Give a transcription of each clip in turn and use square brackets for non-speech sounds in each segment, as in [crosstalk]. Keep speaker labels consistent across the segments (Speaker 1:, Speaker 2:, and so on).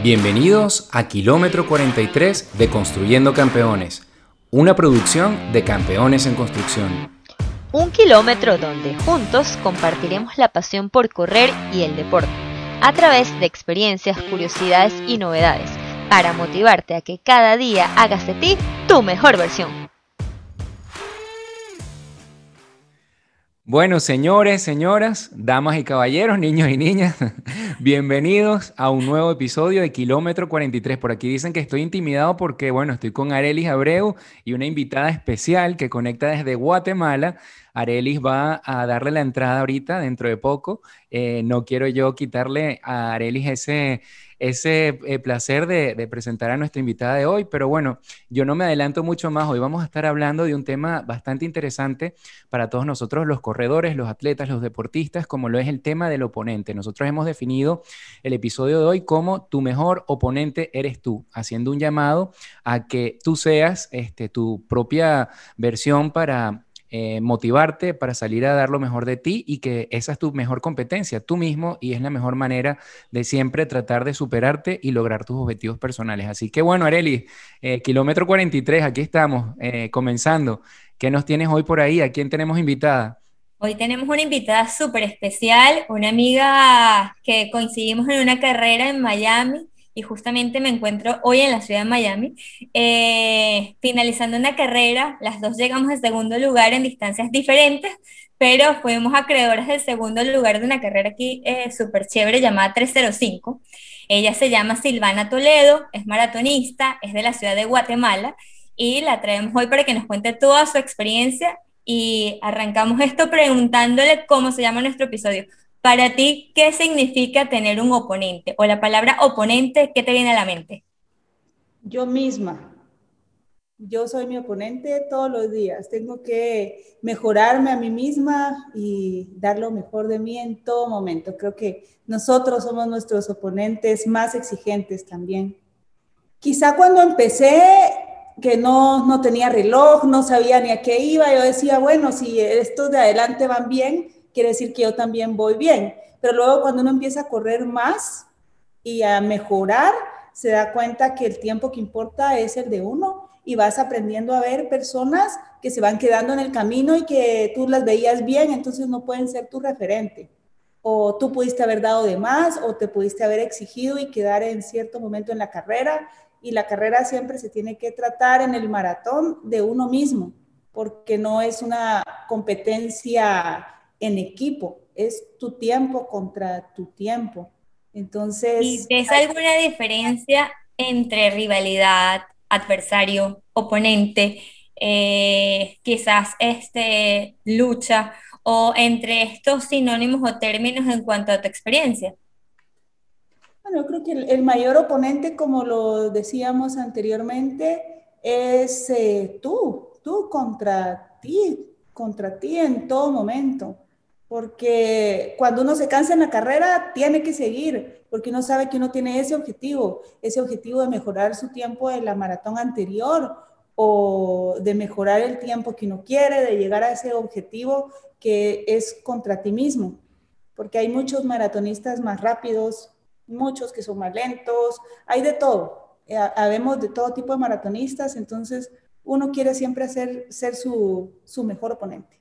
Speaker 1: Bienvenidos a Kilómetro 43 de Construyendo Campeones, una producción de Campeones en Construcción.
Speaker 2: Un kilómetro donde juntos compartiremos la pasión por correr y el deporte, a través de experiencias, curiosidades y novedades, para motivarte a que cada día hagas de ti tu mejor versión.
Speaker 1: Bueno, señores, señoras, damas y caballeros, niños y niñas, [laughs] bienvenidos a un nuevo episodio de Kilómetro 43. Por aquí dicen que estoy intimidado porque, bueno, estoy con Arelis Abreu y una invitada especial que conecta desde Guatemala. Arelis va a darle la entrada ahorita, dentro de poco. Eh, no quiero yo quitarle a Arelis ese ese eh, placer de, presentar a nuestra invitada de hoy, pero bueno, yo no me adelanto mucho más. Hoy vamos a estar hablando de un tema bastante interesante para todos nosotros, los corredores, los atletas, los deportistas, como lo es el tema del oponente. Nosotros hemos definido el episodio de hoy como tu mejor oponente eres tú, haciendo un llamado a que tú seas este, tu propia versión para eh, motivarte para salir a dar lo mejor de ti y que esa es tu mejor competencia, tú mismo, y es la mejor manera de siempre tratar de superarte y lograr tus objetivos personales. Así que bueno, Areli, eh, kilómetro 43, aquí estamos, eh, comenzando. ¿Qué nos tienes hoy por ahí? ¿A quién tenemos invitada?
Speaker 3: Hoy tenemos una invitada súper especial, una amiga que coincidimos en una carrera en Miami y justamente me encuentro hoy en la ciudad de Miami, eh, finalizando una carrera, las dos llegamos al segundo lugar en distancias diferentes, pero fuimos acreedoras del segundo lugar de una carrera aquí eh, súper chévere llamada 305. Ella se llama Silvana Toledo, es maratonista, es de la ciudad de Guatemala y la traemos hoy para que nos cuente toda su experiencia y arrancamos esto preguntándole cómo se llama nuestro episodio. Para ti, ¿qué significa tener un oponente? O la palabra oponente, ¿qué te viene a la mente?
Speaker 4: Yo misma. Yo soy mi oponente todos los días. Tengo que mejorarme a mí misma y dar lo mejor de mí en todo momento. Creo que nosotros somos nuestros oponentes más exigentes también. Quizá cuando empecé, que no, no tenía reloj, no sabía ni a qué iba, yo decía, bueno, si estos de adelante van bien, quiere decir que yo también voy bien. Pero luego cuando uno empieza a correr más y a mejorar, se da cuenta que el tiempo que importa es el de uno y vas aprendiendo a ver personas que se van quedando en el camino y que tú las veías bien, entonces no pueden ser tu referente. O tú pudiste haber dado de más o te pudiste haber exigido y quedar en cierto momento en la carrera. Y la carrera siempre se tiene que tratar en el maratón de uno mismo, porque no es una competencia en equipo, es tu tiempo contra tu tiempo. Entonces...
Speaker 3: ¿Y ves alguna diferencia entre rivalidad, adversario, oponente, eh, quizás este, lucha, o entre estos sinónimos o términos en cuanto a tu experiencia?
Speaker 4: Bueno, creo que el, mayor oponente, como lo decíamos anteriormente, es eh, tú, tú contra ti, contra ti en todo momento porque cuando uno se cansa en la carrera, tiene que seguir, porque uno sabe que uno tiene ese objetivo, ese objetivo de mejorar su tiempo de la maratón anterior o de mejorar el tiempo que uno quiere, de llegar a ese objetivo que es contra ti mismo, porque hay muchos maratonistas más rápidos, muchos que son más lentos, hay de todo, eh, habemos de todo tipo de maratonistas, entonces uno quiere siempre hacer, ser su mejor oponente.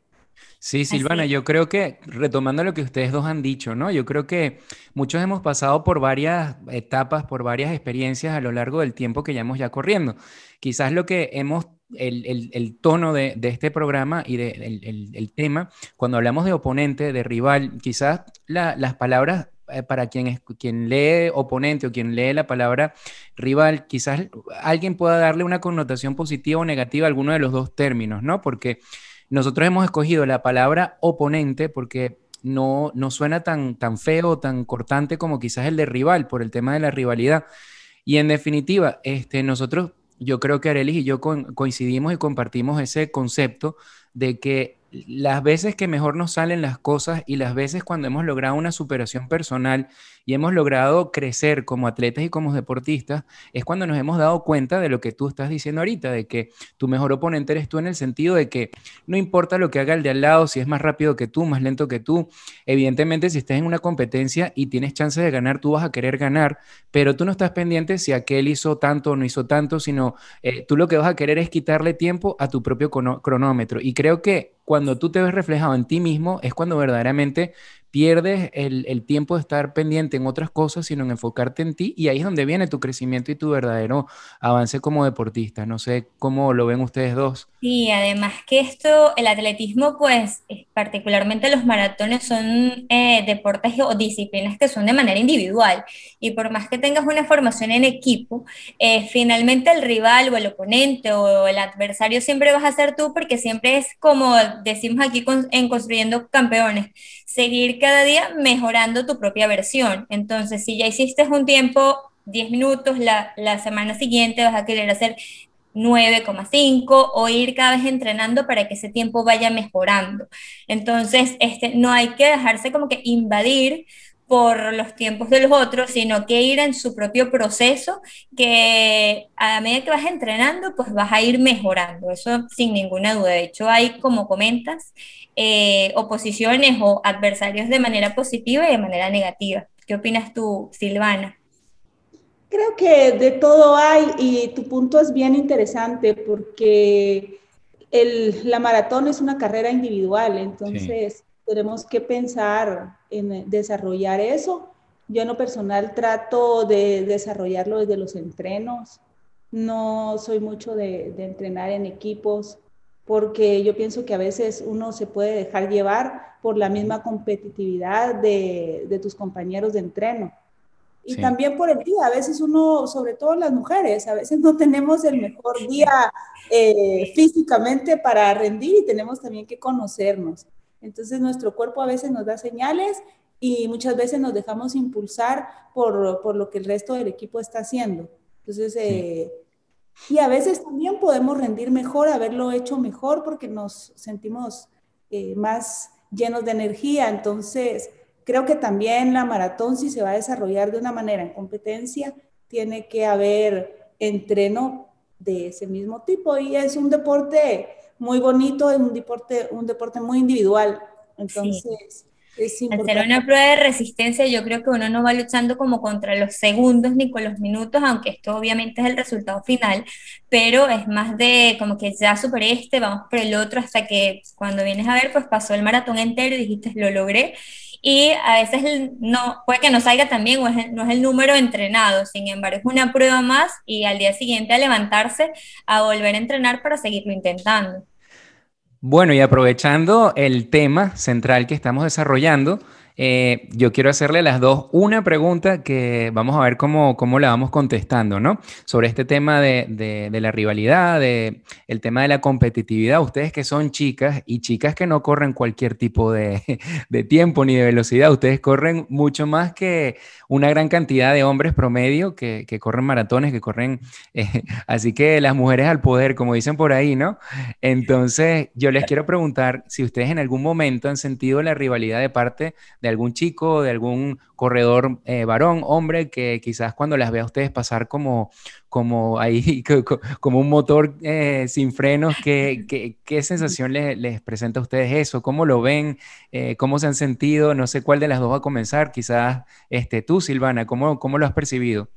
Speaker 1: Sí, Silvana, yo creo que, retomando lo que ustedes dos han dicho, ¿no? Yo creo que muchos hemos pasado por varias etapas, por varias experiencias a lo largo del tiempo que llevamos ya corriendo. Quizás lo que hemos, el, tono de, este programa y del el, tema, cuando hablamos de oponente, de rival, quizás las palabras eh, para quien, quien lee oponente o quien lee la palabra rival, quizás alguien pueda darle una connotación positiva o negativa a alguno de los dos términos, ¿no? Porque nosotros hemos escogido la palabra oponente porque no, no suena tan, tan feo, tan cortante como quizás el de rival, por el tema de la rivalidad. Y en definitiva, este, nosotros, yo creo que Arelis y yo coincidimos y compartimos ese concepto de que las veces que mejor nos salen las cosas y las veces cuando hemos logrado una superación personal y hemos logrado crecer como atletas y como deportistas, es cuando nos hemos dado cuenta de lo que tú estás diciendo ahorita, de que tu mejor oponente eres tú en el sentido de que no importa lo que haga el de al lado, si es más rápido que tú, más lento que tú, evidentemente si estás en una competencia y tienes chance de ganar, tú vas a querer ganar, pero tú no estás pendiente si aquel hizo tanto o no hizo tanto, sino eh, tú lo que vas a querer es quitarle tiempo a tu propio cronómetro. Y creo que cuando tú te ves reflejado en ti mismo es cuando verdaderamente pierdes el, tiempo de estar pendiente en otras cosas, sino en enfocarte en ti y ahí es donde viene tu crecimiento y tu verdadero avance como deportista. No sé cómo lo ven ustedes dos.
Speaker 3: Sí, además que esto, el atletismo, pues particularmente los maratones son eh, deportes o disciplinas que son de manera individual y por más que tengas una formación en equipo, eh, finalmente el rival o el oponente o el adversario siempre vas a ser tú porque siempre es como decimos aquí en Construyendo Campeones, seguir cada día mejorando tu propia versión. Entonces, si ya hiciste un tiempo 10 minutos, la, la, semana siguiente vas a querer hacer 9,5 o ir cada vez entrenando para que ese tiempo vaya mejorando. Entonces, este, no hay que dejarse como que invadir por los tiempos de los otros, sino que ir en su propio proceso, que a medida que vas entrenando, pues vas a ir mejorando, eso sin ninguna duda. De hecho, hay, como comentas, eh, oposiciones o adversarios de manera positiva y de manera negativa. ¿Qué opinas tú, Silvana?
Speaker 4: Creo que de todo hay y tu punto es bien interesante porque el, la maratón es una carrera individual, entonces tenemos que pensar en desarrollar eso. Yo en lo personal trato de desarrollarlo desde los entrenos. No soy mucho de, de entrenar en equipos porque yo pienso que a veces uno se puede dejar llevar por la misma competitividad de, de tus compañeros de entreno. Y también por el día, a veces uno, sobre todo las mujeres, a veces no tenemos el mejor día eh, físicamente para rendir y tenemos también que conocernos. Entonces nuestro cuerpo a veces nos da señales y muchas veces nos dejamos impulsar por, por lo que el resto del equipo está haciendo. Entonces, eh, y a veces también podemos rendir mejor, haberlo hecho mejor porque nos sentimos eh, más llenos de energía. Entonces, Creo que también la maratón, si se va a desarrollar de una manera en competencia, tiene que haber entreno de ese mismo tipo y es un deporte muy bonito, es un deporte, un deporte muy individual. Entonces, es importante.
Speaker 3: Hacer una prueba de resistencia, yo creo que uno no va luchando como contra los segundos ni con los minutos, aunque esto obviamente es el resultado final, pero es más de como que ya superé este, vamos por el otro, hasta que cuando vienes a ver, pues pasó el maratón entero y dijiste, lo logré y a veces no, puede que no salga también o no es el número entrenado, sin embargo es una prueba más y al día siguiente a levantarse a volver a entrenar para seguirlo intentando.
Speaker 1: Bueno, y aprovechando el tema central que estamos desarrollando, eh, yo quiero hacerle a las dos una pregunta que vamos a ver cómo, cómo la vamos contestando, ¿no? Sobre este tema de, de, la rivalidad, de el tema de la competitividad. Ustedes que son chicas y chicas que no corren cualquier tipo de, [laughs] de tiempo ni de velocidad, ustedes corren mucho más que una gran cantidad de hombres promedio que, que corren maratones, que corren, eh, [laughs] así que las mujeres al poder, como dicen por ahí, ¿no? Entonces, yo les quiero preguntar si ustedes en algún momento han sentido la rivalidad de parte de algún chico, de algún corredor eh, varón, hombre, que quizás cuando las vea a ustedes pasar como, como ahí, [laughs] como un motor eh, sin frenos, ¿qué, [laughs] qué, sensación les, les, presenta a ustedes eso? ¿Cómo lo ven? ¿Cómo se han sentido? No sé cuál de las dos va a comenzar, quizás este, tú Silvana, ¿cómo, cómo lo has percibido?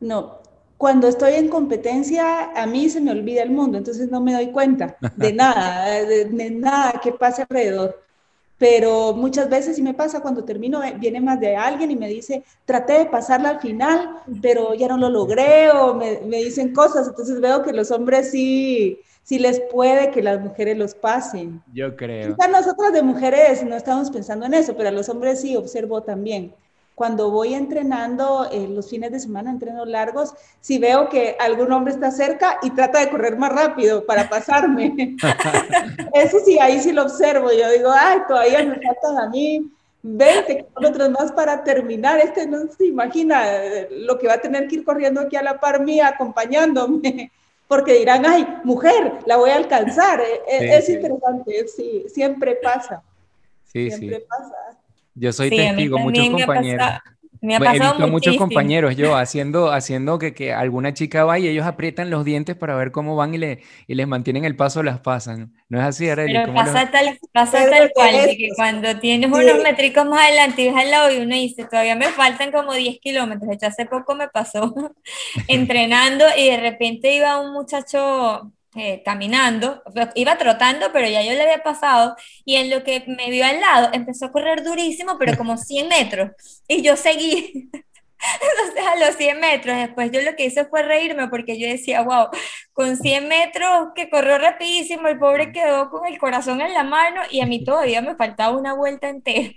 Speaker 4: No, cuando estoy en competencia, a mí se me olvida el mundo, entonces no me doy cuenta de [laughs] nada, de, nada que pase alrededor. Pero muchas veces sí me pasa cuando termino, eh, viene más de alguien y me dice, traté de pasarla al final, pero ya no lo logré, o me, me dicen cosas, entonces veo que los hombres sí, sí les puede que las mujeres los pasen.
Speaker 1: Yo creo.
Speaker 4: Quizás nosotras de mujeres no estamos pensando en eso, pero a los hombres sí observo también cuando voy entrenando eh, los fines de semana, entrenos largos, si veo que algún hombre está cerca y trata de correr más rápido para pasarme. [laughs] Eso sí, ahí sí lo observo. Yo digo, ay, todavía me faltan a mí 20 kilómetros más para terminar. Este no se imagina eh, lo que va a tener que ir corriendo aquí a la par mía, acompañándome. [laughs] porque dirán, ay, mujer, la voy a alcanzar. E, e, es, interesante, sí, siempre pasa.
Speaker 1: Sí, siempre pasa. Yo soy testigo, muchos compañeros. Me ha pasado he visto a muchos compañeros yo [laughs] haciendo, haciendo que, que, alguna chica va y ellos aprietan los dientes para ver cómo van y, le, y les mantienen el paso, las pasan. ¿No es así,
Speaker 3: Arely? Pero pasa, tal, pasa tal cual, que cuando tienes unos métricos más adelante y ves al lado y uno dice, todavía me faltan como 10 kilómetros. De hecho, hace poco me pasó [laughs] [laughs] entrenando y de repente iba un muchacho eh, caminando, iba trotando, pero ya yo le había pasado, y en lo que me vio al lado empezó a correr durísimo, pero como [laughs] 100 metros, y yo seguí. [laughs] Entonces a los 100 metros, después yo lo que hice fue reírme porque yo decía, wow, con 100 metros que corrió rapidísimo, el pobre quedó con el corazón en la mano y a mí [laughs] todavía me faltaba una vuelta entera.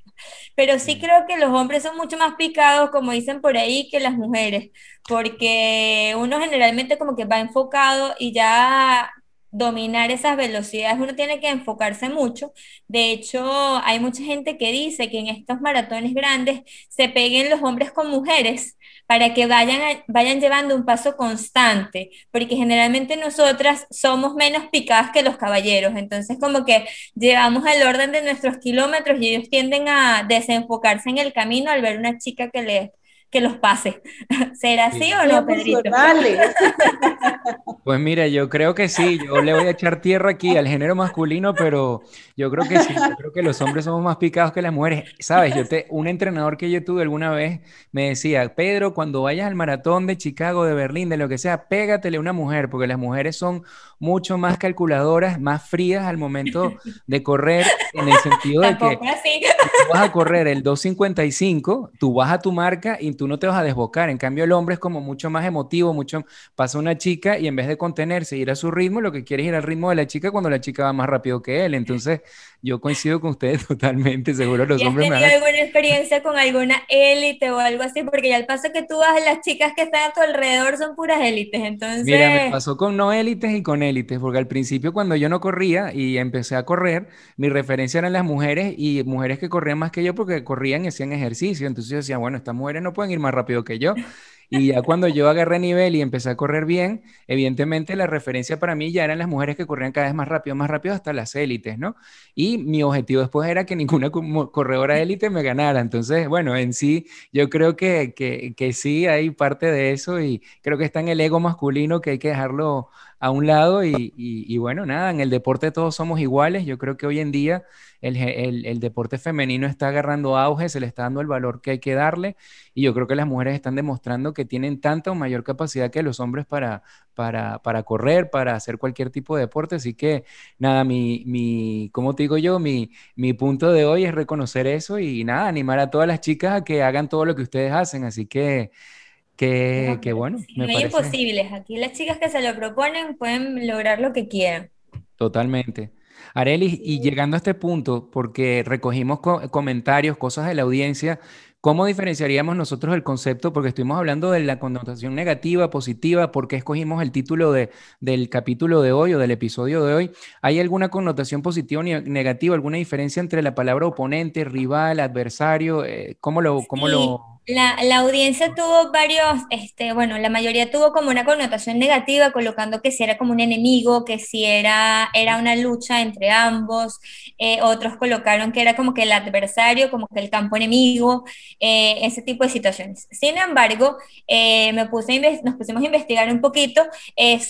Speaker 3: Pero sí creo que los hombres son mucho más picados, como dicen por ahí, que las mujeres, porque uno generalmente como que va enfocado y ya dominar esas velocidades, uno tiene que enfocarse mucho. De hecho, hay mucha gente que dice que en estos maratones grandes se peguen los hombres con mujeres para que vayan, vayan llevando un paso constante, porque generalmente nosotras somos menos picadas que los caballeros, entonces como que llevamos el orden de nuestros kilómetros y ellos tienden a desenfocarse en el camino al ver una chica que les que los pase. [laughs] ¿Será así o no, Pedrito? [laughs]
Speaker 1: Pues mira, yo creo que sí, yo le voy a echar tierra aquí al género masculino, pero yo creo que sí, yo creo que los hombres somos más picados que las mujeres. Sabes, yo te, un entrenador que yo tuve alguna vez me decía, Pedro, cuando vayas al maratón de Chicago, de Berlín, de lo que sea, pégatele a una mujer, porque las mujeres son mucho más calculadoras, más frías al momento de correr, en el sentido de que tú vas a correr el 255, tú vas a tu marca y tú no te vas a desbocar. En cambio, el hombre es como mucho más emotivo, mucho pasa una chica y en vez de contenerse, ir a su ritmo, lo que quiere es ir al ritmo de la chica cuando la chica va más rápido que él. Entonces, yo coincido con ustedes [laughs] totalmente, seguro los hombres
Speaker 3: me han... alguna experiencia con alguna élite o algo así? Porque ya al paso que tú vas, las chicas que están a tu alrededor son puras élites, entonces...
Speaker 1: Mira, me pasó con no élites y con élites, porque al principio cuando yo no corría y empecé a correr, mi referencia eran las mujeres y mujeres que corrían más que yo porque corrían y hacían ejercicio, entonces yo decía, bueno, estas mujeres no pueden ir más rápido que yo. Y ya cuando yo agarré nivel y empecé a correr bien, evidentemente la referencia para mí ya eran las mujeres que corrían cada vez más rápido, más rápido hasta las élites, ¿no? Y mi objetivo después era que ninguna corredora élite me ganara. Entonces, bueno, en sí, yo creo que, que, que sí hay parte de eso y creo que está en el ego masculino que hay que dejarlo a un lado y, y, bueno, nada, en el deporte todos somos iguales. Yo creo que hoy en día el, el, el, deporte femenino está agarrando auge, se le está dando el valor que hay que darle y yo creo que las mujeres están demostrando que tienen tanta o mayor capacidad que los hombres para, para, para correr, para hacer cualquier tipo de deporte. Así que nada, mi, mi como te digo yo, mi, mi punto de hoy es reconocer eso y nada, animar a todas las chicas a que hagan todo lo que ustedes hacen. Así que... Que, bueno.
Speaker 3: no hay imposibles. Aquí las chicas que se lo proponen pueden lograr lo que quieran.
Speaker 1: Totalmente. Arelis, y llegando a este punto, porque recogimos comentarios, cosas de la audiencia, ¿cómo diferenciaríamos nosotros el concepto? Porque estuvimos hablando de la connotación negativa, positiva, ¿por qué escogimos el título de, del capítulo de hoy o del episodio de hoy? ¿Hay alguna connotación positiva o negativa, alguna diferencia entre la palabra oponente, rival, adversario? Eh, ¿Cómo lo... Cómo lo
Speaker 3: la, la, audiencia tuvo varios, este, bueno, la mayoría tuvo como una connotación negativa, colocando que si era como un enemigo, que si era, era una lucha entre ambos, eh, otros colocaron que era como que el adversario, como que el campo enemigo, eh, ese tipo de situaciones. Sin embargo, eh, me puse nos pusimos a investigar un poquito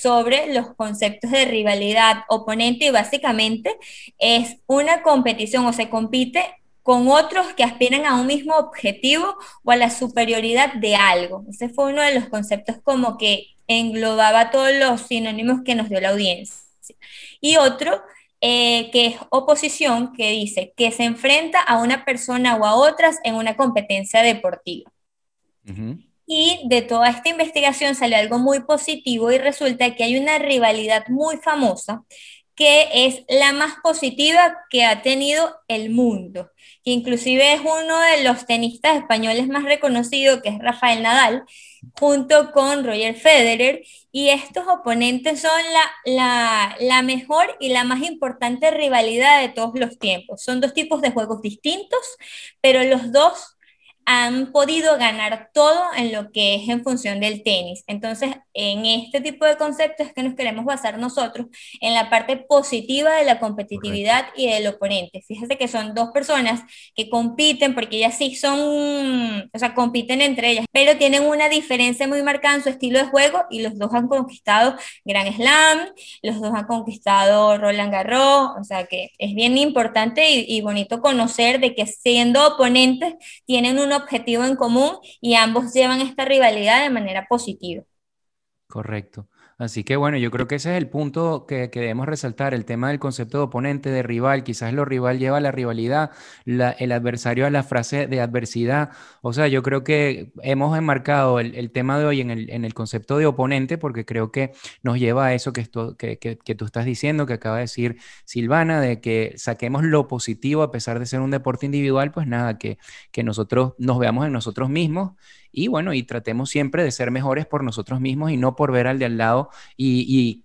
Speaker 3: sobre los conceptos de rivalidad oponente y básicamente es una competición o se compite con otros que aspiran a un mismo objetivo o a la superioridad de algo. Ese fue uno de los conceptos como que englobaba todos los sinónimos que nos dio la audiencia. Y otro eh, que es oposición, que dice que se enfrenta a una persona o a otras en una competencia deportiva. Y de toda esta investigación sale algo muy positivo y resulta que hay una rivalidad muy famosa que es la más positiva que ha tenido el mundo, que inclusive es uno de los tenistas españoles más reconocidos, que es Rafael Nadal, junto con Roger Federer, y estos oponentes son la, la, mejor y la más importante rivalidad de todos los tiempos. Son dos tipos de juegos distintos, pero los dos han podido ganar todo en lo que es en función del tenis. Entonces, en este tipo de conceptos es que nos queremos basar nosotros en la parte positiva de la competitividad y del oponente. Fíjate que son dos personas que compiten, porque ellas sí son, o sea, compiten entre ellas, pero tienen una diferencia muy marcada en su estilo de juego y los dos han conquistado Grand Slam, los dos han conquistado Roland Garros, o sea que es bien importante y, y bonito conocer de que siendo oponentes tienen un objetivo en común y ambos llevan esta rivalidad de manera positiva.
Speaker 1: Correcto. Así que bueno, yo creo que ese es el punto que, debemos resaltar, el tema del concepto de oponente, de rival. Quizás lo rival lleva a la rivalidad, el adversario a la frase de adversidad. O sea, yo creo que hemos enmarcado el, tema de hoy en el, concepto de oponente porque creo que nos lleva a eso que, esto, que, que, tú estás diciendo, que acaba de decir Silvana, de que saquemos lo positivo a pesar de ser un deporte individual, pues nada, que, que nosotros nos veamos en nosotros mismos y bueno, y tratemos siempre de ser mejores por nosotros mismos y no por ver al de al lado y,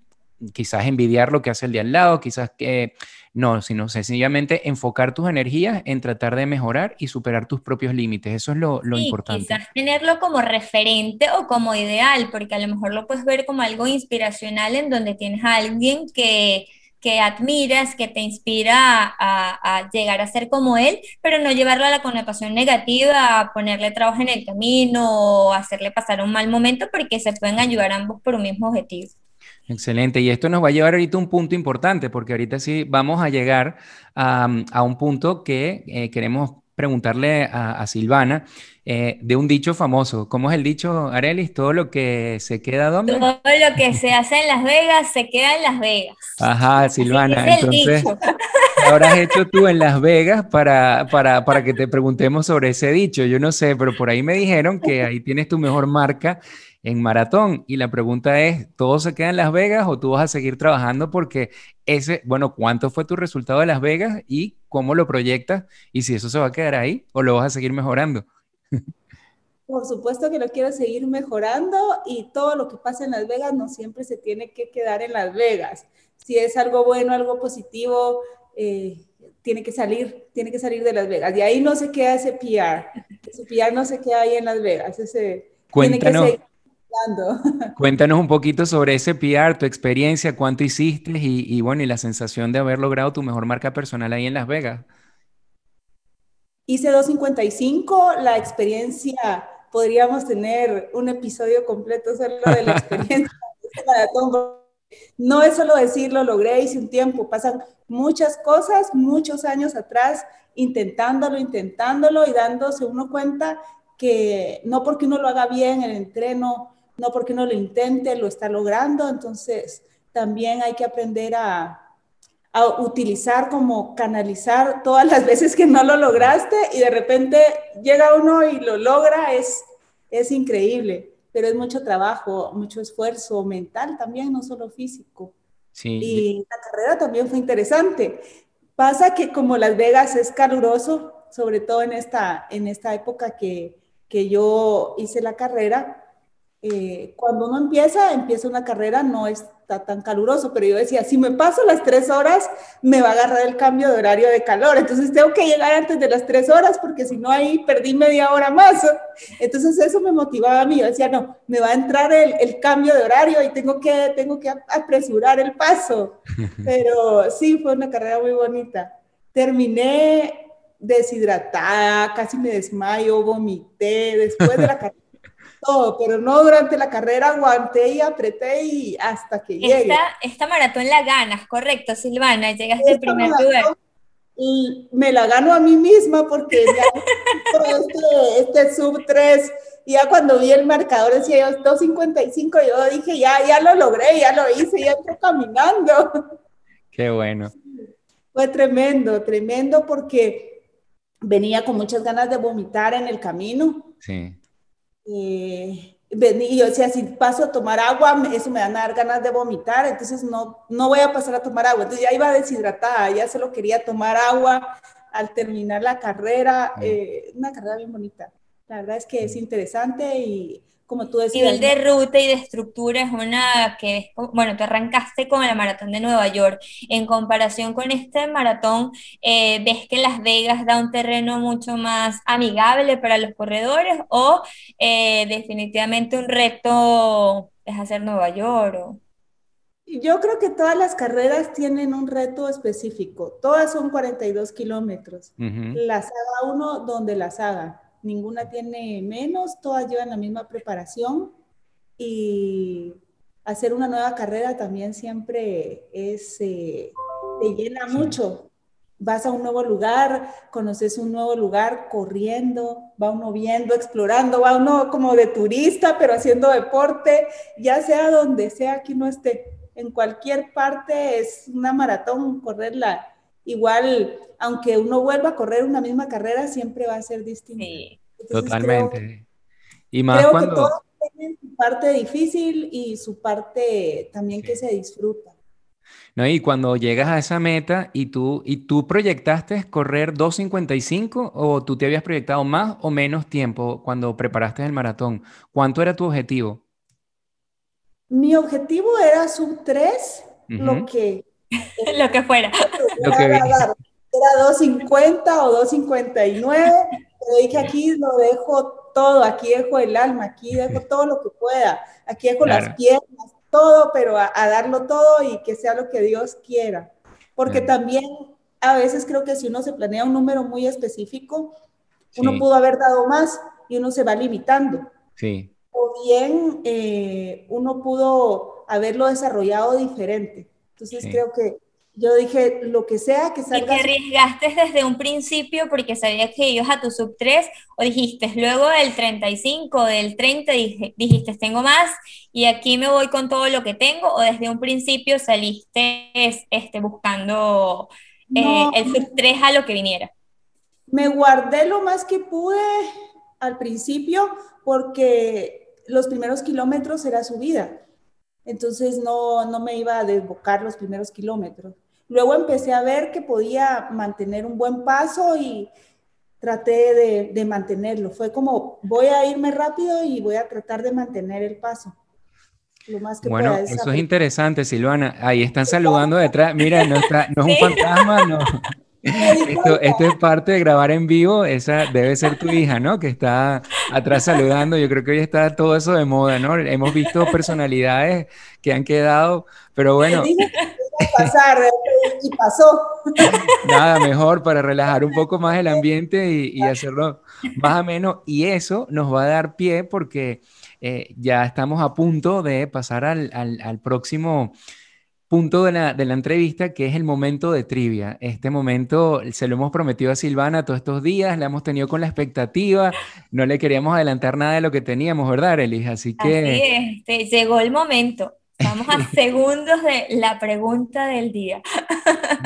Speaker 1: quizás envidiar lo que hace el de al lado, quizás que no, sino sencillamente enfocar tus energías en tratar de mejorar y superar tus propios límites. Eso es lo, lo importante.
Speaker 3: Quizás tenerlo como referente o como ideal, porque a lo mejor lo puedes ver como algo inspiracional en donde tienes a alguien que que admiras, que te inspira a, llegar a ser como él, pero no llevarlo a la connotación negativa, ponerle trabajo en el camino o hacerle pasar un mal momento, porque se pueden ayudar ambos por un mismo objetivo.
Speaker 1: Excelente, y esto nos va a llevar ahorita a un punto importante, porque ahorita sí vamos a llegar a, un punto que eh, queremos preguntarle a, Silvana eh, de un dicho famoso. ¿Cómo es el dicho, Arelis? Todo lo que se queda ¿dónde?
Speaker 3: Todo lo que se hace en Las Vegas se queda en Las Vegas.
Speaker 1: Ajá, Silvana. Entonces, ¿qué habrás hecho tú en Las Vegas para, para, para que te preguntemos sobre ese dicho? Yo no sé, pero por ahí me dijeron que ahí tienes tu mejor marca en maratón. Y la pregunta es, ¿todo se queda en Las Vegas o tú vas a seguir trabajando? Porque ese, bueno, ¿cuánto fue tu resultado de Las Vegas y cómo lo proyectas? Y si eso se va a quedar ahí o lo vas a seguir mejorando.
Speaker 4: Por supuesto que lo quiero seguir mejorando y todo lo que pasa en Las Vegas no siempre se tiene que quedar en Las Vegas. Si es algo bueno, algo positivo, eh, tiene que salir, tiene que salir de Las Vegas. De ahí no se queda ese PR. Ese PR no se queda ahí en Las Vegas. Ese,
Speaker 1: Cuéntanos, [laughs] Cuéntanos un poquito sobre ese PR, tu experiencia, cuánto hiciste y, bueno, y la sensación de haber logrado tu mejor marca personal ahí en Las Vegas.
Speaker 4: Hice 255, la experiencia, podríamos tener un episodio completo solo de la experiencia [laughs] No es solo decirlo, logré, hice un tiempo, pasan muchas cosas, muchos años atrás, intentándolo, intentándolo y dándose uno cuenta que no porque uno lo haga bien en el entreno, no porque uno lo intente, lo está logrando, entonces también hay que aprender a, utilizar como canalizar todas las veces que no lo lograste y de repente llega uno y lo logra, es, es increíble, pero es mucho trabajo, mucho esfuerzo mental también, no solo físico. Sí. Y la carrera también fue interesante. Pasa que como Las Vegas es caluroso, sobre todo en esta, en esta época que, que yo hice la carrera, eh, cuando uno empieza, empieza una carrera, no está tan caluroso, pero yo decía, si me paso las tres horas, me va a agarrar el cambio de horario de calor, entonces tengo que llegar antes de las tres horas, porque si no ahí perdí media hora más. Entonces eso me motivaba a mí, yo decía, no, me va a entrar el, el cambio de horario y tengo que, tengo que apresurar el paso. [laughs] Pero sí, fue una carrera muy bonita. Terminé deshidratada, casi me desmayo, vomité después de la carrera [laughs] todo, pero no durante la carrera aguanté y apreté y hasta que llegué.
Speaker 3: Esta, maratón la ganas, correcto, Silvana, llegaste al primer lugar.
Speaker 4: Y me la gano a mí misma porque [laughs] este, este sub 3 y ya cuando vi el marcador decía yo 2.55, yo dije ya, ya lo logré, ya lo hice, ya estoy caminando. [laughs]
Speaker 1: Qué bueno.
Speaker 4: Fue tremendo, tremendo porque venía con muchas ganas de vomitar en el camino.
Speaker 1: Sí.
Speaker 4: Eh, y yo decía, si paso a tomar agua, eso me van a dar ganas de vomitar, entonces no, no voy a pasar a tomar agua. Entonces ya iba deshidratada, ya solo quería tomar agua al terminar la carrera, eh, una carrera bien bonita. La verdad es que es interesante y como tú decías.
Speaker 3: Nivel de ruta y de estructura es una que, bueno, te arrancaste con la maratón de Nueva York. En comparación con este maratón, eh, ¿ves que Las Vegas da un terreno mucho más amigable para los corredores o eh, definitivamente un reto es hacer Nueva York?
Speaker 4: Yo creo que todas las carreras tienen un reto específico. Todas son 42 kilómetros. Las haga uno donde las haga ninguna tiene menos, todas llevan la misma preparación y hacer una nueva carrera también siempre es, eh, te llena mucho. Vas a un nuevo lugar, conoces un nuevo lugar corriendo, va uno viendo, explorando, va uno como de turista, pero haciendo deporte, ya sea donde sea que uno esté. En cualquier parte es una maratón, correrla igual, aunque uno vuelva a correr una misma carrera, siempre va a ser distinto.
Speaker 1: Totalmente.
Speaker 4: y más cuando... que todos tienen su parte difícil y su parte también que se disfruta.
Speaker 1: No, y cuando llegas a esa meta y tú, y tú proyectaste correr 2.55 o tú te habías proyectado más o menos tiempo cuando preparaste el maratón, ¿cuánto era tu objetivo?
Speaker 4: Mi objetivo era sub 3, lo que [laughs]
Speaker 3: lo que fuera.
Speaker 1: Lo que
Speaker 4: era, era 2.50 o 2.59. Pero dije aquí lo dejo todo, aquí dejo el alma, aquí dejo todo lo que pueda, aquí dejo las piernas, todo, pero a, darlo todo y que sea lo que Dios quiera. Porque también a veces creo que si uno se planea un número muy específico, uno pudo haber dado más y uno se va limitando.
Speaker 1: Sí.
Speaker 4: O bien eh, uno pudo haberlo desarrollado diferente. Entonces creo que yo dije, lo que sea que salga.
Speaker 3: ¿Y que arriesgaste desde un principio porque sabías que ibas a tu sub 3 o dijiste luego del 35, del 30, dijiste, tengo más y aquí me voy con todo lo que tengo o desde un principio saliste este, buscando eh, el sub 3 a lo que viniera?
Speaker 4: Me guardé lo más que pude al principio porque los primeros kilómetros era subida. Entonces no, no me iba a desbocar los primeros kilómetros. Luego empecé a ver que podía mantener un buen paso y traté de, mantenerlo. Fue como, voy a irme rápido y voy a tratar de mantener el paso.
Speaker 1: Lo más que bueno, eso es interesante, Silvana. Ahí están saludando detrás. Mira, no, está, no es un fantasma, no. [laughs] [laughs] Esto, esto, es parte de grabar en vivo, esa debe ser tu hija, ¿no? Que está atrás saludando. Yo creo que hoy está todo eso de moda, ¿no? Hemos visto personalidades que han quedado, pero bueno
Speaker 4: pasar y pasó.
Speaker 1: Nada mejor para relajar un poco más el ambiente y, hacerlo más ameno. Y eso nos va a dar pie porque eh, ya estamos a punto de pasar al, al, próximo punto de la, de la, entrevista, que es el momento de trivia. Este momento se lo hemos prometido a Silvana todos estos días, la hemos tenido con la expectativa, no le queríamos adelantar nada de lo que teníamos, ¿verdad, Elis? Así
Speaker 3: que... Así llegó el momento. Vamos a [laughs] segundos de la pregunta del día.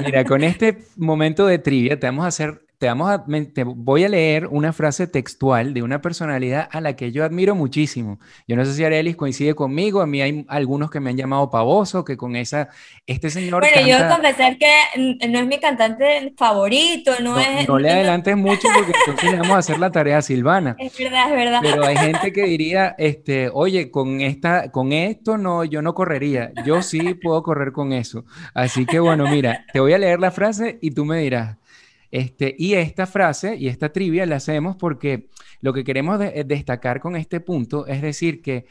Speaker 1: Mira, con este momento de trivia te vamos a hacer te, vamos a, voy a leer una frase textual de una personalidad a la que yo admiro muchísimo. Yo no sé si Arelis coincide conmigo, a mí hay algunos que me han llamado pavoso, que con esa, este señor...
Speaker 3: Bueno, yo yo confesar que no es mi cantante favorito, no, es...
Speaker 1: No le adelantes mucho porque entonces le vamos a hacer la tarea a Silvana.
Speaker 3: Es verdad, es verdad.
Speaker 1: Pero hay gente que diría, este, oye, con, esta, con esto no, yo no correría, yo sí puedo correr con eso. Así que bueno, mira, te voy a leer la frase y tú me dirás. Este, y esta frase y esta trivia la hacemos porque lo que queremos eh, destacar con este punto es decir que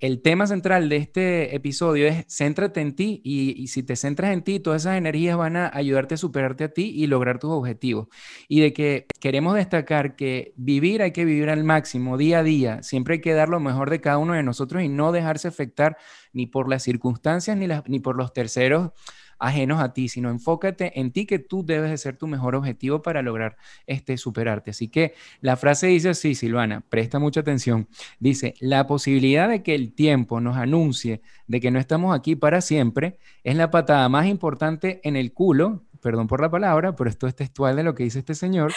Speaker 1: el tema central de este episodio es céntrate en ti y, si te centras en ti, todas esas energías van a ayudarte a superarte a ti y lograr tus objetivos. Y de que queremos destacar que vivir hay que vivir al máximo, día a día. Siempre hay que dar lo mejor de cada uno de nosotros y no dejarse afectar ni por las circunstancias ni, ni por los terceros ajenos a ti, sino enfócate en ti que tú debes de ser tu mejor objetivo para lograr este, superarte. Así que la frase dice así, Silvana, presta mucha atención. Dice, la posibilidad de que el tiempo nos anuncie de que no estamos aquí para siempre es la patada más importante en el culo, perdón por la palabra, pero esto es textual de lo que dice este señor,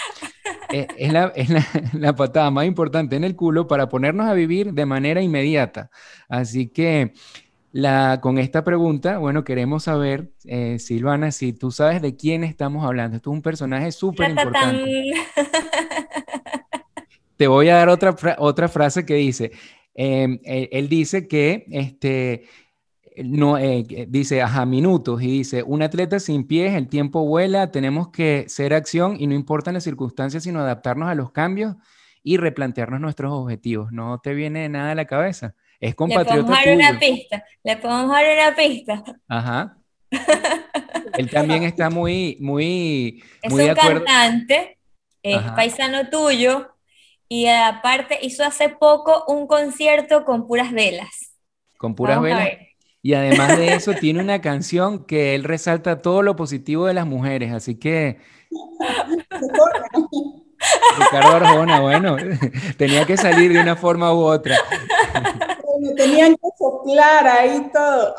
Speaker 1: eh, es, la, [laughs] la, patada más importante en el culo para ponernos a vivir de manera inmediata. Así que la, con esta pregunta, bueno, queremos saber, eh, Silvana, si tú sabes de quién estamos hablando. Esto es un personaje súper importante. [laughs] te voy a dar otra, otra frase que dice, em, él, dice que, este, no, eh, dice, ajá, minutos, y dice, un atleta sin pies, el tiempo vuela, tenemos que ser acción y no importan las circunstancias, sino adaptarnos a los cambios y replantearnos nuestros objetivos. ¿No te viene nada a la cabeza? Es compatriota Le
Speaker 3: podemos dar una pista, le podemos dar una pista.
Speaker 1: Ajá. [laughs] Él también está muy, muy,
Speaker 3: es
Speaker 1: muy
Speaker 3: un cantante, es paisano tuyo, y aparte hizo hace poco un concierto con puras velas.
Speaker 1: Con puras velas. Y además de eso, [laughs] tiene una canción que él resalta todo lo positivo de las mujeres, así que... [laughs] Ricardo Arjona, bueno, tenía que salir de una forma u otra.
Speaker 4: tenían que soplar ahí todo.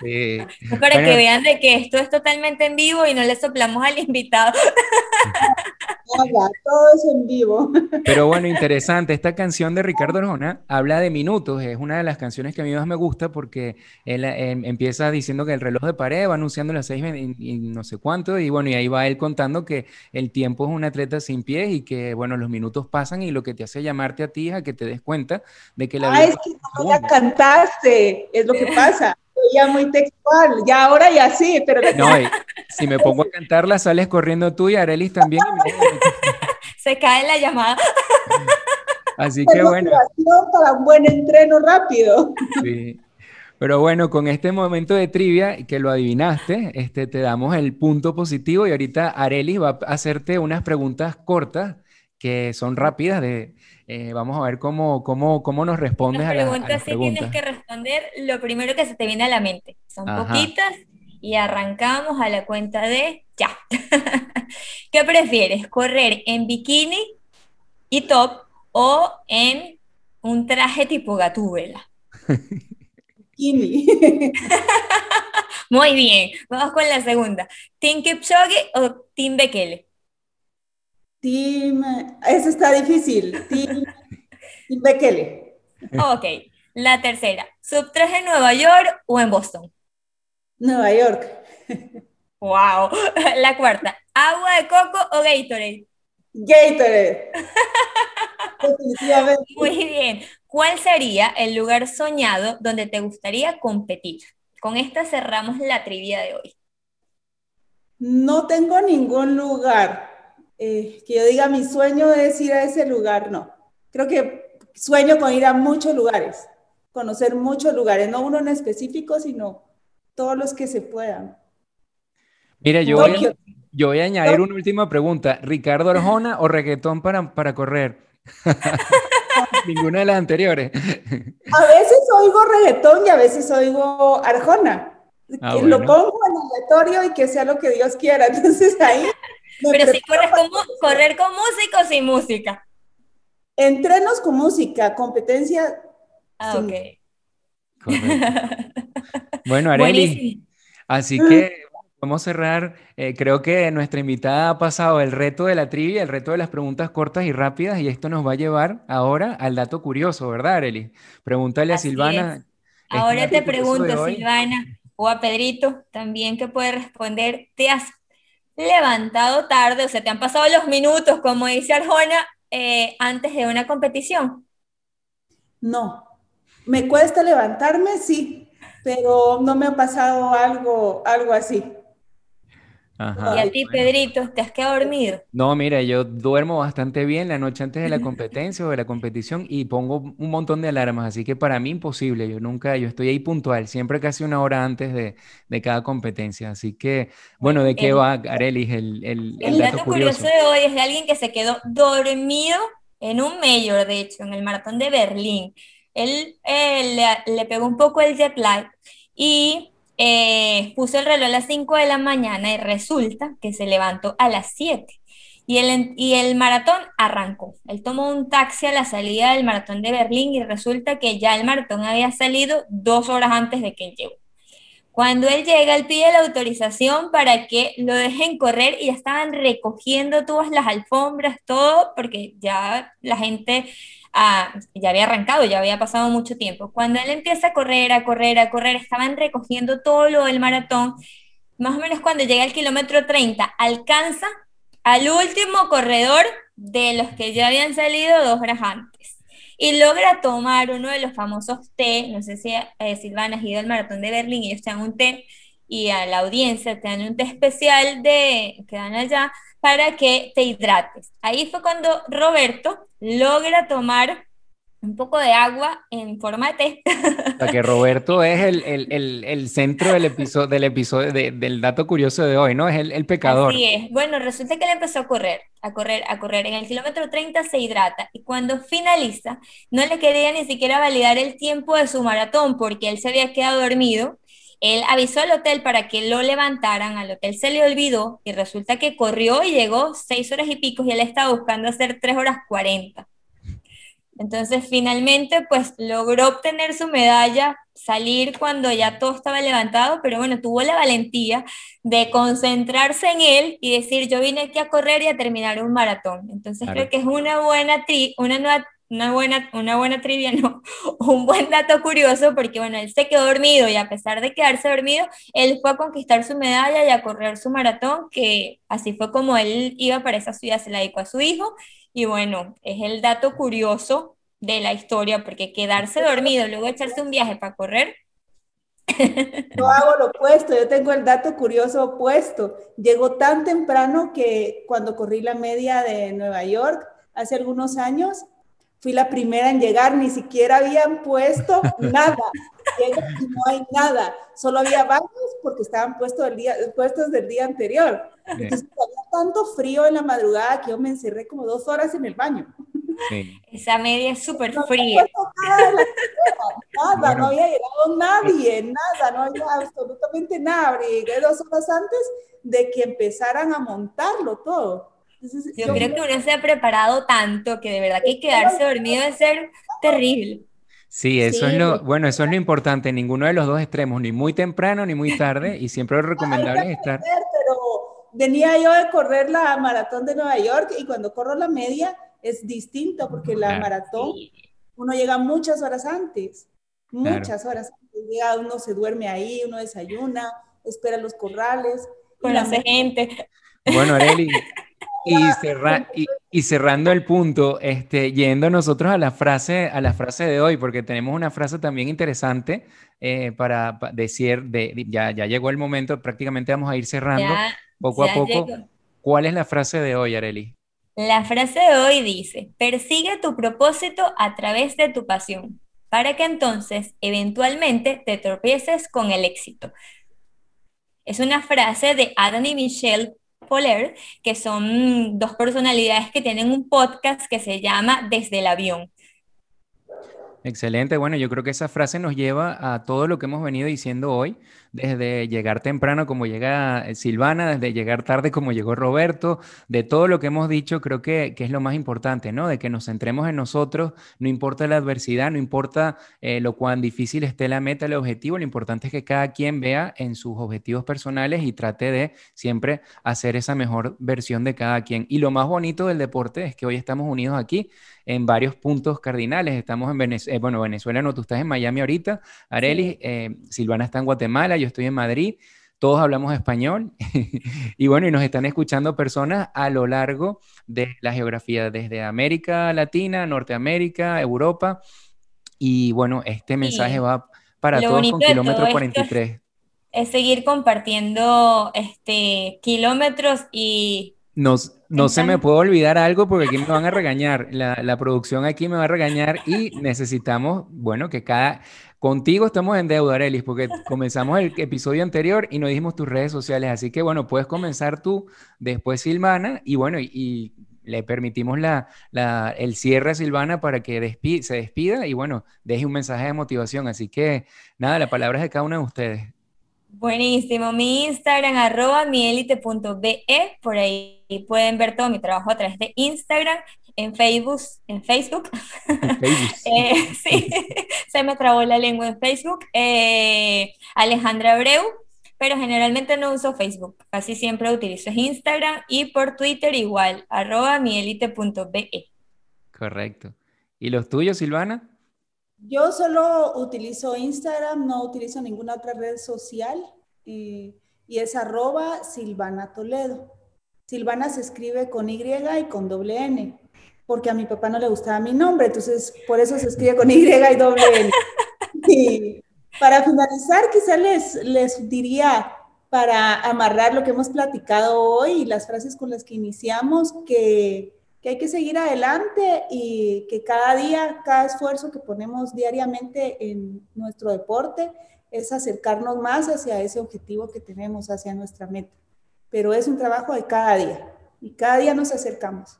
Speaker 3: Sí. Para que vean de que esto es totalmente en vivo y no le soplamos al invitado. [laughs]
Speaker 4: todo es en vivo. [laughs]
Speaker 1: Pero bueno, interesante. Esta canción de Ricardo Arjona habla de minutos. Es una de las canciones que a mí más me gusta porque él em, empieza diciendo que el reloj de pared va anunciando las seis y, no sé cuánto. Y bueno, y ahí va él contando que el tiempo es un atleta sin pies y que, bueno, los minutos pasan y lo que te hace llamarte a ti es a que te des cuenta de que la
Speaker 4: ah, vida. es que no la cantaste, es lo que [laughs] pasa ya muy textual, ya ahora ya sí, pero...
Speaker 1: No, si me pongo a [laughs] cantarla, sales corriendo tú y Arelis también. [laughs]
Speaker 3: Se cae la llamada. [laughs]
Speaker 1: Así que bueno.
Speaker 4: Para un buen entreno rápido.
Speaker 1: Sí. Pero bueno, con este momento de trivia que lo adivinaste, este, te damos el punto positivo y ahorita Arelis va a hacerte unas preguntas cortas que son rápidas de, eh, vamos a ver cómo, cómo, cómo nos respondes a, las preguntas.
Speaker 3: Sí tienes que responder lo primero que se te viene a la mente. Son poquitas y arrancamos a la cuenta de ya. [laughs] ¿Qué prefieres? ¿Correr en bikini y top o en un traje tipo gatúbela?
Speaker 4: Bikini. [laughs]
Speaker 3: Muy bien, vamos con la segunda. ¿Team Kipchoge o Team Bekele?
Speaker 4: Team, eso está difícil. Team, [laughs] Bekele.
Speaker 3: Ok, la tercera. ¿Sub 3 en Nueva York o en Boston?
Speaker 4: Nueva York.
Speaker 3: Wow. [laughs] La cuarta. ¿Agua de coco o Gatorade?
Speaker 4: Gatorade. [laughs] Definitivamente.
Speaker 3: Muy bien. ¿Cuál sería el lugar soñado donde te gustaría competir? Con esta cerramos la trivia de hoy.
Speaker 4: No tengo ningún lugar eh, que yo diga mi sueño es ir a ese lugar, no. Creo que sueño con ir a muchos lugares, conocer muchos lugares, no uno en específico, sino todos los que se puedan.
Speaker 1: Mira, yo voy, a, yo voy a añadir una última pregunta. ¿Ricardo Arjona o reggaetón para, para correr? [laughs] Ninguna de las anteriores.
Speaker 4: a veces oigo reggaetón y a veces oigo Arjona. Ah, que lo pongo en aleatorio y que sea lo que Dios quiera. [laughs] Entonces ahí
Speaker 3: pero si corres con, correr con música o sin música.
Speaker 4: Entrenos con música, competencia.
Speaker 3: Ah, ok. [laughs]
Speaker 1: bueno, Areli, así que vamos a cerrar. Eh, creo que nuestra invitada ha pasado el reto de la trivia, el reto de las preguntas cortas y rápidas, y esto nos va a llevar ahora al dato curioso, ¿verdad, Areli? Pregúntale a Silvana.
Speaker 3: Ahora te pregunto, Silvana, o a Pedrito también que puede responder, ¿te has levantado tarde, o sea, te han pasado los minutos, como dice Arjona, eh, antes de una competición?
Speaker 4: No, me cuesta levantarme, sí, pero no me ha pasado algo, algo así
Speaker 3: y a ti, Pedrito, ¿te has quedado dormido?
Speaker 1: No, mira, yo duermo bastante bien la noche antes de la competencia o de la competición y pongo un montón de alarmas, así que para mí imposible, yo nunca, yo estoy ahí puntual, siempre casi una hora antes de, cada competencia, así que, bueno, ¿de qué va, Arelis, el, el,
Speaker 3: el, dato, curioso? de hoy es de alguien que se quedó dormido en un mayor, de hecho, en el maratón de Berlín. Él eh, le, le pegó un poco el jet lag y eh, puso el reloj a las 5 de la mañana y resulta que se levantó a las 7. Y el, y el maratón arrancó. Él tomó un taxi a la salida del maratón de Berlín y resulta que ya el maratón había salido dos horas antes de que él llegó. Cuando él llega, él pide la autorización para que lo dejen correr y ya estaban recogiendo todas las alfombras, todo, porque ya la gente ya había arrancado, ya había pasado mucho tiempo. Cuando él empieza a correr, a correr, a correr, estaban recogiendo todo lo del maratón. Más o menos cuando llega al kilómetro 30, alcanza al último corredor de los que ya habían salido dos horas antes. Y logra tomar uno de los famosos té, no sé si eh, Silvana has ido al maratón de Berlín, ellos te dan un té y a la audiencia te dan un té especial de, que dan allá para que te hidrates. Ahí fue cuando Roberto logra tomar un poco de agua en forma de té.
Speaker 1: O sea, que Roberto es el, el, el, centro del episodio, del, episodio del dato curioso de hoy, ¿no? Es el, pecador.
Speaker 3: Sí es. Bueno, resulta que él empezó a correr, a correr, a correr. En el kilómetro 30 se hidrata y cuando finaliza no le quería ni siquiera validar el tiempo de su maratón porque él se había quedado dormido. Él avisó al hotel para que lo levantaran, al hotel se le olvidó y resulta que corrió y llegó seis horas y pico y él estaba buscando hacer tres horas cuarenta. Entonces, finalmente, pues logró obtener su medalla, salir cuando ya todo estaba levantado, pero bueno, tuvo la valentía de concentrarse en él y decir, yo vine aquí a correr y a terminar un maratón. Entonces, creo que es una buena, tri una, una, buena, una buena trivia, [laughs] no, un buen dato curioso, porque bueno, él se quedó dormido y a pesar de quedarse dormido, él fue a conquistar su medalla y a correr su maratón, que así fue como él iba para esa ciudad, se la dedicó a su hijo y bueno, es el dato curioso de la historia, porque quedarse dormido, luego echarse un viaje para correr. [laughs]
Speaker 4: Yo hago lo opuesto, yo tengo el dato curioso opuesto. Llegó tan temprano que cuando corrí la media de Nueva York hace algunos años, fui la primera en llegar, ni siquiera habían puesto [laughs] nada. no hay nada, solo había baños porque estaban puestos, el día, puestos del día anterior. Entonces había tanto frío en la madrugada que yo me encerré como dos horas en el baño.
Speaker 3: Esa media es súper fría.
Speaker 4: Nada, no había llegado nadie, nada, no había absolutamente nada. Llegué dos horas antes de que empezaran a montarlo todo.
Speaker 3: Yo, creo que uno se ha preparado tanto que de verdad que quedarse dormido es ser terrible.
Speaker 1: Sí, eso es lo, bueno, eso es lo importante, ninguno de los dos extremos, ni muy temprano ni muy tarde, y siempre lo recomendable es estar.
Speaker 4: Pero venía yo de correr la maratón de Nueva York y cuando corro la media es distinto porque la maratón uno llega muchas horas antes, muchas horas antes, llega, uno se duerme ahí, uno desayuna, espera los corrales.
Speaker 3: Conoce gente.
Speaker 1: Bueno, Areli, y, y, cerrando el punto, este, yendo nosotros a la frase, a la frase de hoy, porque tenemos una frase también interesante eh, para, decir, de, ya, ya llegó el momento, prácticamente vamos a ir cerrando poco a poco. ¿Cuál es la frase de hoy, Areli?
Speaker 3: La frase de hoy dice, persigue tu propósito a través de tu pasión, para que entonces eventualmente te tropieces con el éxito. Es una frase de Adam y Michelle Poler, que son dos personalidades que tienen un podcast que se llama Desde el avión.
Speaker 1: Excelente, bueno, yo creo que esa frase nos lleva a todo lo que hemos venido diciendo hoy, desde llegar temprano como llega eh, Silvana, desde llegar tarde como llegó Roberto, de todo lo que hemos dicho, creo que, es lo más importante, ¿no? De que nos centremos en nosotros, no importa la adversidad, no importa eh, lo cuán difícil esté la meta, el objetivo, lo importante es que cada quien vea en sus objetivos personales y trate de siempre hacer esa mejor versión de cada quien. Y lo más bonito del deporte es que hoy estamos unidos aquí en varios puntos cardinales. Estamos en Venezuela, eh, bueno, Venezuela no, tú estás en Miami ahorita, Areli, Silvana está en Guatemala, yo estoy en Madrid, todos hablamos español [laughs] y bueno, y nos están escuchando personas a lo largo de la geografía, desde América Latina, Norteamérica, Europa. Y bueno, este mensaje va para todos con kilómetro 43.
Speaker 3: Es, seguir compartiendo este, kilómetros y...
Speaker 1: Nos, no se me puede olvidar algo porque aquí me van a regañar. La, la, producción aquí me va a regañar y necesitamos, bueno, que cada, Contigo estamos en deuda, Arelis, porque comenzamos el episodio anterior y no dijimos tus redes sociales. Así que, bueno, puedes comenzar tú, después Silvana, y bueno, y, le permitimos la, el cierre a Silvana para que se despida y, bueno, deje un mensaje de motivación. Así que, nada, la palabra es de cada uno de ustedes.
Speaker 3: Buenísimo. Mi Instagram, arroba mielite.be. Por ahí pueden ver todo mi trabajo a través de Instagram en Facebook, en Facebook, [laughs] eh, sí, [laughs] se me trabó la lengua en Facebook, eh, Alejandra Abreu, pero generalmente no uso Facebook, casi siempre utilizo Instagram y por Twitter igual, arroba mielite.be.
Speaker 1: Correcto. ¿Y los tuyos, Silvana?
Speaker 4: Yo solo utilizo Instagram, no utilizo ninguna otra red social y, y es arroba Silvana Toledo. Silvana se escribe con Y y con doble N, porque a mi papá no le gustaba mi nombre, entonces por eso se escribe con Y y doble N. Para finalizar, quizá les, les diría, para amarrar lo que hemos platicado hoy y las frases con las que iniciamos, que, que hay que seguir adelante y que cada día, cada esfuerzo que ponemos diariamente en nuestro deporte es acercarnos más hacia ese objetivo que tenemos, hacia nuestra meta. Pero es un trabajo de cada día y cada día nos acercamos.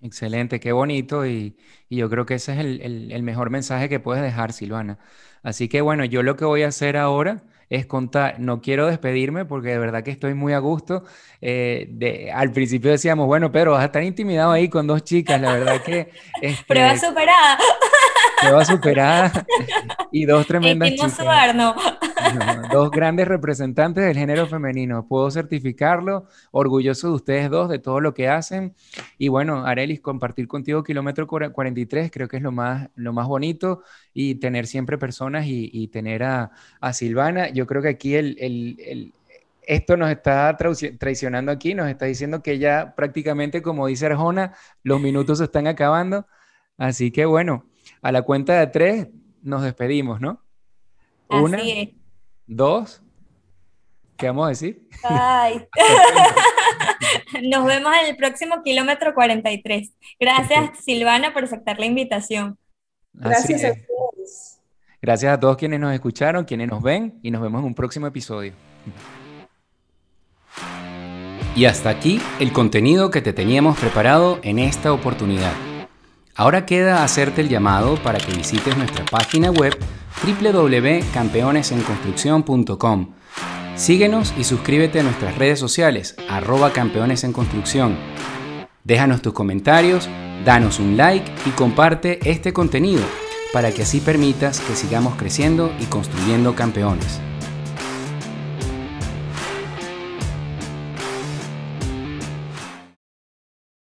Speaker 1: Excelente, qué bonito y, y yo creo que ese es el, el, el mejor mensaje que puedes dejar, Silvana. Así que bueno, yo lo que voy a hacer ahora es contar, no quiero despedirme porque de verdad que estoy muy a gusto. Eh, de, al principio decíamos, bueno, pero vas a estar intimidado ahí con dos chicas, la verdad que... [laughs]
Speaker 3: Este, prueba superada.
Speaker 1: Prueba superada y dos tremendas chicas.
Speaker 3: Sudar, no.
Speaker 1: Dos grandes representantes del género femenino. Puedo certificarlo, orgulloso de ustedes dos, de todo lo que hacen. Y bueno, Arelis, compartir contigo Kilómetro 43 creo que es lo más, lo más bonito y tener siempre personas y, y tener a, a, Silvana. Yo creo que aquí el, el, el esto nos está traicionando aquí, nos está diciendo que ya prácticamente, como dice Arjona, los minutos se están acabando. Así que bueno, a la cuenta de tres nos despedimos, ¿no? Una, dos, ¿qué vamos a decir?
Speaker 3: Ay. [laughs] [laughs] Nos vemos en el próximo kilómetro 43. Gracias, Silvana, por aceptar la invitación.
Speaker 4: Gracias a todos.
Speaker 1: Gracias a todos quienes nos escucharon, quienes nos ven y nos vemos en un próximo episodio.
Speaker 5: Y hasta aquí el contenido que te teníamos preparado en esta oportunidad. Ahora queda hacerte el llamado para que visites nuestra página web www.campeonesenconstrucción.com. Síguenos y suscríbete a nuestras redes sociales, arroba campeones en construcción. Déjanos tus comentarios, danos un like y comparte este contenido para que así permitas que sigamos creciendo y construyendo campeones.